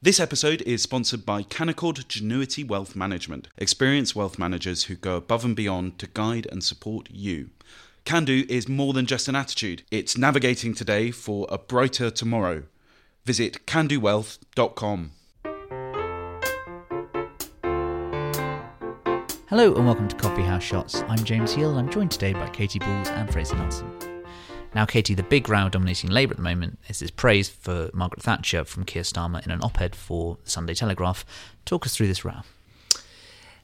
This episode is sponsored by Canaccord Genuity Wealth Management, experienced wealth managers who go above and beyond to guide and support you. Can do is more than just an attitude, it's navigating today for a brighter tomorrow. Visit candowealth.com. Hello and welcome to Coffee House Shots. I'm James and I'm joined today by Katy Balls and Fraser Nelson. Now, Katy, the big row dominating Labour at the moment is this praise for Margaret Thatcher from Keir Starmer in an op ed for the Sunday Telegraph. Talk us through this row.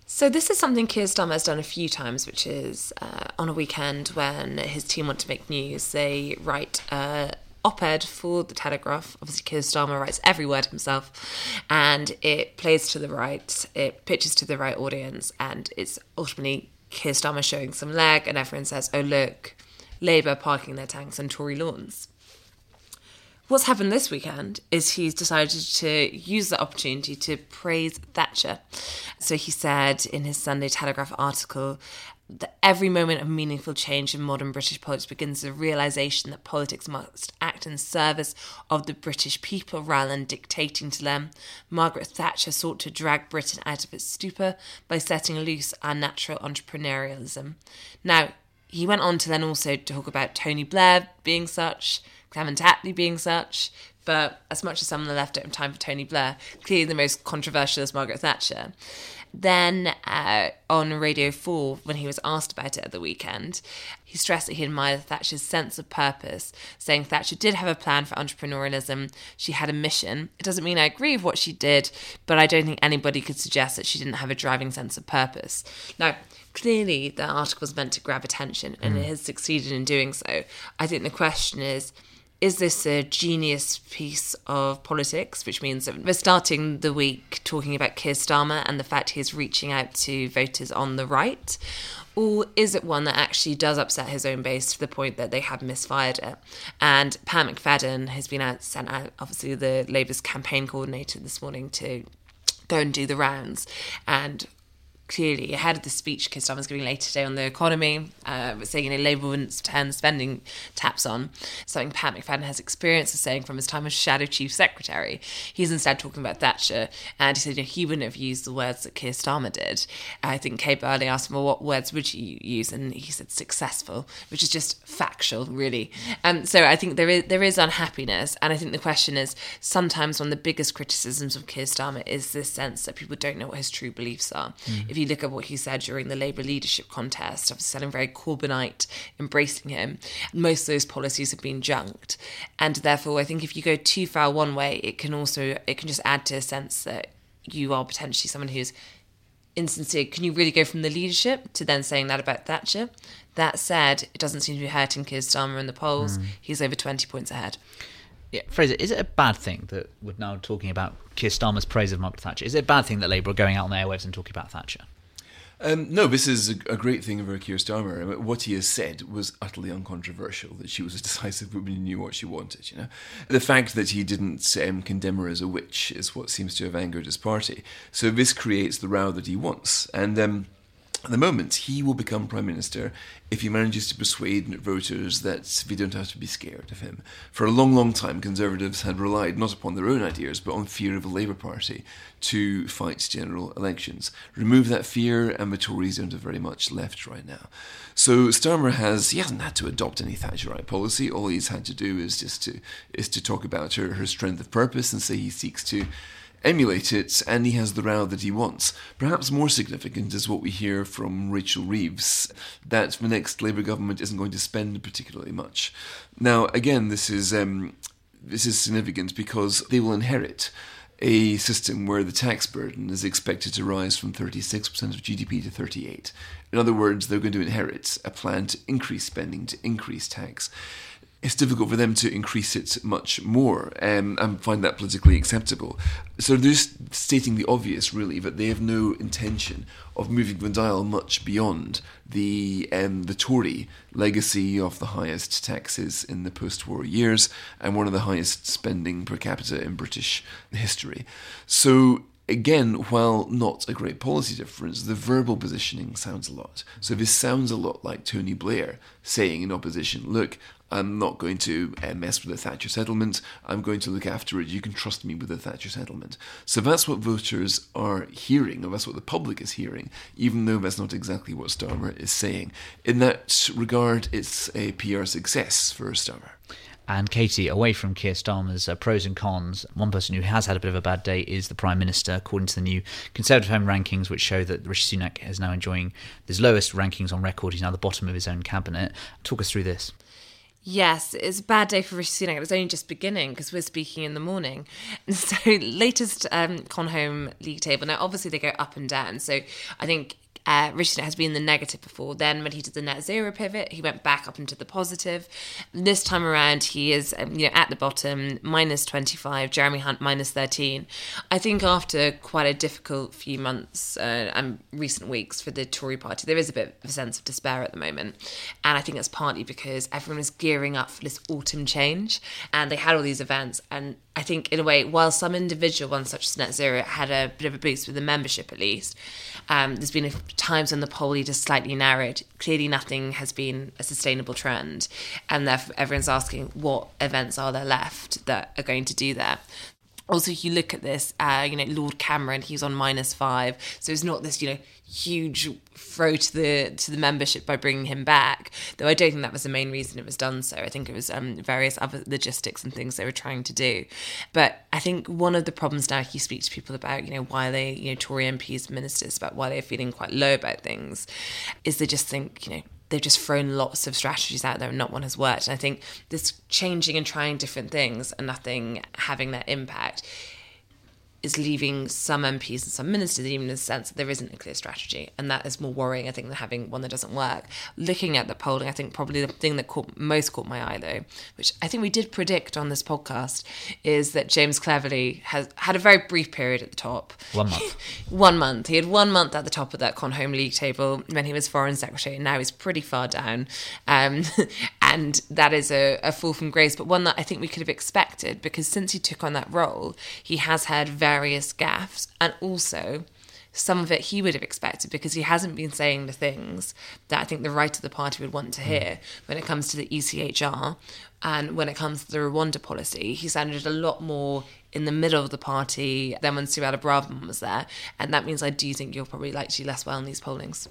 So this is something Keir Starmer has done a few times, which is uh, on a weekend when his team want to make news, they write a op-ed for the Telegraph. Obviously, Keir Starmer writes every word himself, and it plays to the right, it pitches to the right audience, and it's ultimately Keir Starmer showing some leg, and everyone says, "Oh look, Labour parking their tanks on Tory lawns." What's happened this weekend is he's decided to use the opportunity to praise Thatcher. So he said in his Sunday Telegraph article that every moment of meaningful change in modern British politics begins with the realization that politics must act in service of the British people rather than dictating to them. Margaret Thatcher sought to drag Britain out of its stupor by setting loose our natural entrepreneurialism. Now, he went on to then also talk about Tony Blair being such, Clement Attlee being such, but as much as some of the left don't have time for Tony Blair, clearly the most controversial is Margaret Thatcher. Then uh, on Radio 4, when he was asked about it at the weekend, he stressed that he admired Thatcher's sense of purpose, saying Thatcher did have a plan for entrepreneurialism. She had a mission. It doesn't mean I agree with what she did, but I don't think anybody could suggest that she didn't have a driving sense of purpose. Now, clearly, the article was meant to grab attention, and it mm. has succeeded in doing so. I think the question is is this a genius piece of politics, which means that we're starting the week talking about Keir Starmer and the fact he's reaching out to voters on the right? Or is it one that actually does upset his own base to the point that they have misfired it? And Pat McFadden has been out, sent out, obviously, the Labour's campaign coordinator this morning to go and do the rounds. And clearly ahead of the speech Keir Starmer's giving later today on the economy, uh, saying, you know, Labour wouldn't turn spending taps on, something Pat McFadden has experience of saying from his time as Shadow Chief Secretary. He's instead talking about Thatcher, and he said you know, he wouldn't have used the words that Keir Starmer did. I think Kay Burley asked him, well, what words would you use? And he said successful, which is just factual, really. Um, so I think there is, there is unhappiness, and I think the question is, sometimes one of the biggest criticisms of Keir Starmer is this sense that people don't know what his true beliefs are. If you look at what he said during the Labour leadership contest, obviously sounding very Corbynite, embracing him, most of those policies have been junked. And therefore, I think if you go too far one way, it can also, it can just add to a sense that you are potentially someone who's insincere. Can you really go from the leadership to then saying that about Thatcher? That said, it doesn't seem to be hurting Keir Starmer in the polls. Hmm. He's over 20 points ahead. Yeah, Fraser, is it a bad thing that we're now talking about Keir Starmer's praise of Margaret Thatcher? Is it a bad thing that Labour are going out on the airwaves and talking about Thatcher? Um, no, this is a, a great thing for Keir Starmer. What he has said was utterly uncontroversial. That she was a decisive woman who knew what she wanted. You know, the fact that he didn't um, condemn her as a witch is what seems to have angered his party. So this creates the row that he wants, and. Um, the moment, he will become prime minister if he manages to persuade voters that we don't have to be scared of him. For a long, long time, Conservatives had relied not upon their own ideas, but on fear of the Labour Party to fight general elections. Remove that fear, and the Tories don't have very much left right now. So Starmer has he hasn't had to adopt any Thatcherite policy. All he's had to do is just to is to talk about her her strength of purpose and say he seeks to emulate it, and he has the row that he wants. Perhaps more significant is what we hear from Rachel Reeves that the next Labour government isn't going to spend particularly much. Now, again, this is um, this is significant because they will inherit a system where the tax burden is expected to rise from 36% of GDP to 38. In other words, they're going to inherit a plan to increase spending, to increase tax it's difficult for them to increase it much more um, and find that politically acceptable. So they're just stating the obvious, really, that they have no intention of moving the dial much beyond the um, the Tory legacy of the highest taxes in the post-war years and one of the highest spending per capita in British history. So again, while not a great policy difference, the verbal positioning sounds a lot. So this sounds a lot like Tony Blair saying in opposition, look, I'm not going to uh, mess with the Thatcher settlement. I'm going to look after it. You can trust me with the Thatcher settlement. So that's what voters are hearing, or that's what the public is hearing, even though that's not exactly what Starmer is saying. In that regard, it's a PR success for Starmer. And Katy, away from Keir Starmer's uh, pros and cons, one person who has had a bit of a bad day is the Prime Minister, according to the new Conservative Home rankings, which show that Rishi Sunak is now enjoying his lowest rankings on record. He's now the bottom of his own cabinet. Talk us through this. Yes, it's a bad day for Rishi Sunak. It was only just beginning because we're speaking in the morning. And so, latest um, Con Home league table. Now, obviously, they go up and down. So, I think uh, has been in the negative before. Then, when he did the net zero pivot, he went back up into the positive. This time around, he is um, you know at the bottom, minus twenty five. Jeremy Hunt minus thirteen. I think after quite a difficult few months uh, and recent weeks for the Tory Party, there is a bit of a sense of despair at the moment, and I think that's partly because everyone is gearing up for this autumn change, and they had all these events and I think, in a way, while some individual ones, such as Net Zero, had a bit of a boost with the membership at least, um, there's been times when the poll just slightly narrowed. Clearly, nothing has been a sustainable trend, and therefore everyone's asking what events are there left that are going to do that. Also, if you look at this, uh, you know, Lord Cameron, he's on minus five, so it's not this, you know, huge throw to the to the membership by bringing him back. Though I don't think that was the main reason it was done so. I think it was um, various other logistics and things they were trying to do. But I think one of the problems now, if you speak to people about, you know, why they, you know, Tory MPs, ministers, about why they're feeling quite low about things, is they just think, you know, they've just thrown lots of strategies out there and not one has worked. And I think this changing and trying different things and nothing having that impact is leaving some MPs and some ministers even in the sense that there isn't a clear strategy. And that is more worrying, I think, than having one that doesn't work. Looking at the polling, I think probably the thing that caught most caught my eye though, which I think we did predict on this podcast, is that James Cleverly has had a very brief period at the top. One month. one month. He had one month at the top of that Con Home League table when he was Foreign Secretary, and now he's pretty far down. Um, and that is a, a fall from grace, but one that I think we could have expected because since he took on that role, he has had various gaffes, and also some of it he would have expected because he hasn't been saying the things that I think the right of the party would want to hmm. hear when it comes to the ECHR and when it comes to the Rwanda policy. He sounded a lot more in the middle of the party than when Suella Braverman was there, and that means I do think you're probably likely less well in these pollings.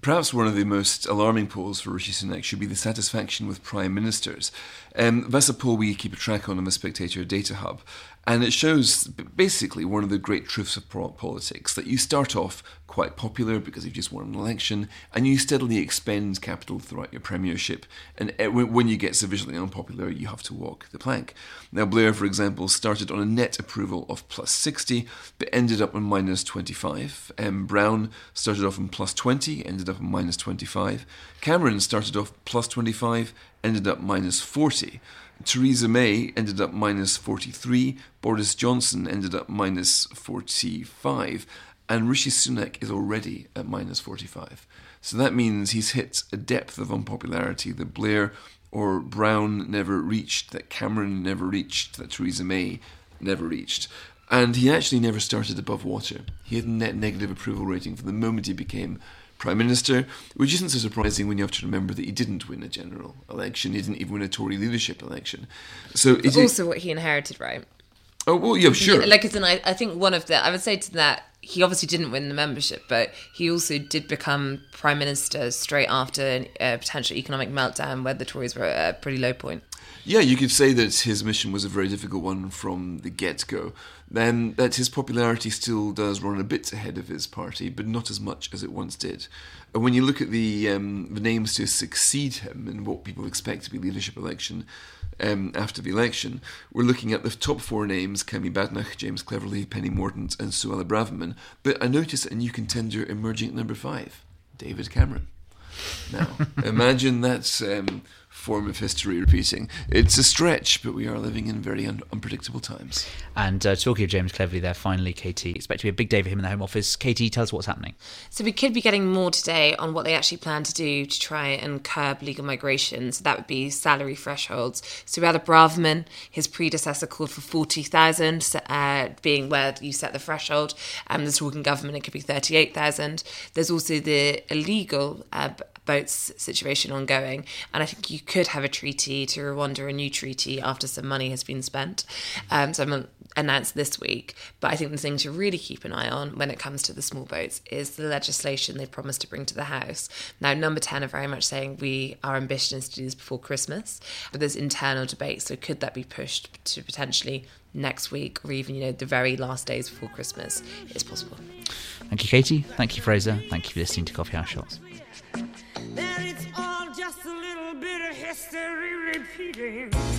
Perhaps one of the most alarming polls for Rishi Sunak should be the satisfaction with prime ministers. Um, that's a poll we keep a track on in the Spectator Data Hub, and it shows basically one of the great truths of politics that you start off quite popular because you've just won an election and you steadily expend capital throughout your premiership. And when you get sufficiently unpopular, you have to walk the plank. Now, Blair, for example, started on a net approval of plus 60 but ended up on minus 25. Um, Brown started off on plus 20, ended up on minus 25. Cameron started off plus 25, ended up minus 40. Theresa May ended up minus 43, Boris Johnson ended up minus 45, and Rishi Sunak is already at minus 45. So that means he's hit a depth of unpopularity that Blair or Brown never reached, that Cameron never reached, that Theresa May never reached. And he actually never started above water. He had a net negative approval rating from the moment he became Prime Minister, which isn't so surprising when you have to remember that he didn't win a general election. He didn't even win a Tory leadership election. So it's also what he inherited, right? Oh well, yeah, sure. Yeah, like, I, I think one of the I would say to that he obviously didn't win the membership, but he also did become prime minister straight after a potential economic meltdown where the Tories were at a pretty low point. Yeah, you could say that his mission was a very difficult one from the get go. Then that his popularity still does run a bit ahead of his party, but not as much as it once did. And when you look at the um, the names to succeed him and what people expect to be leadership election um, after the election, we're looking at the top four names: Kemi Badenoch, James Cleverly, Penny Mordaunt, and Suella Braverman. But I notice a new contender emerging at number five, David Cameron. Now, imagine that's um, form of history repeating. It's a stretch, but we are living in very un- unpredictable times. And uh, talking of James Cleverly there, finally, Katy, expect to be a big day for him in the Home Office. Katy, tell us what's happening. So we could be getting more today on what they actually plan to do to try and curb legal migration. So that would be salary thresholds. So we had a Braverman, his predecessor called for 40,000, uh, being where you set the threshold. Um, the talking government, it could be 38,000. There's also the illegal uh, boats situation ongoing. And I think you could have a treaty to Rwanda, a new treaty after some money has been spent. Um, so I'm announced this week. But I think the thing to really keep an eye on when it comes to the small boats is the legislation they've promised to bring to the House. Now, Number 10 are very much saying we our ambition is to do this before Christmas, but there's internal debate. So could that be pushed to potentially next week or even, you know, the very last days before Christmas? It's possible. Thank you, Katy. Thank you, Fraser. Thank you for listening to Coffee House Shots. There